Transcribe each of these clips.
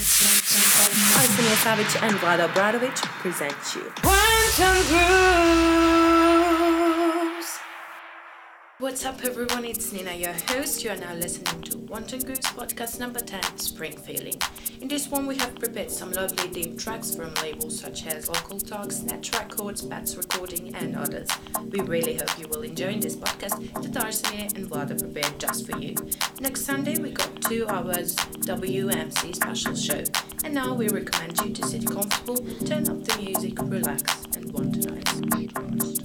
Arsenal Savage and Vlada Bradovic present you. Quantum Grooves! What's up, everyone? It's Nina, your host. You are now listening to Quantum Grooves podcast number 10, Spring Feeling. In this one, we have prepared some lovely deep tracks from labels such as Local Talks, Net Records, Bats Recording, and others. We really hope you will enjoy this podcast that Arsene and Vlada prepared just for you. Next Sunday, we got two hours WMC special show. And now we recommend you to sit comfortable, turn up the music, relax, and want to nice.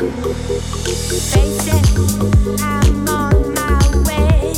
They said I'm on my way.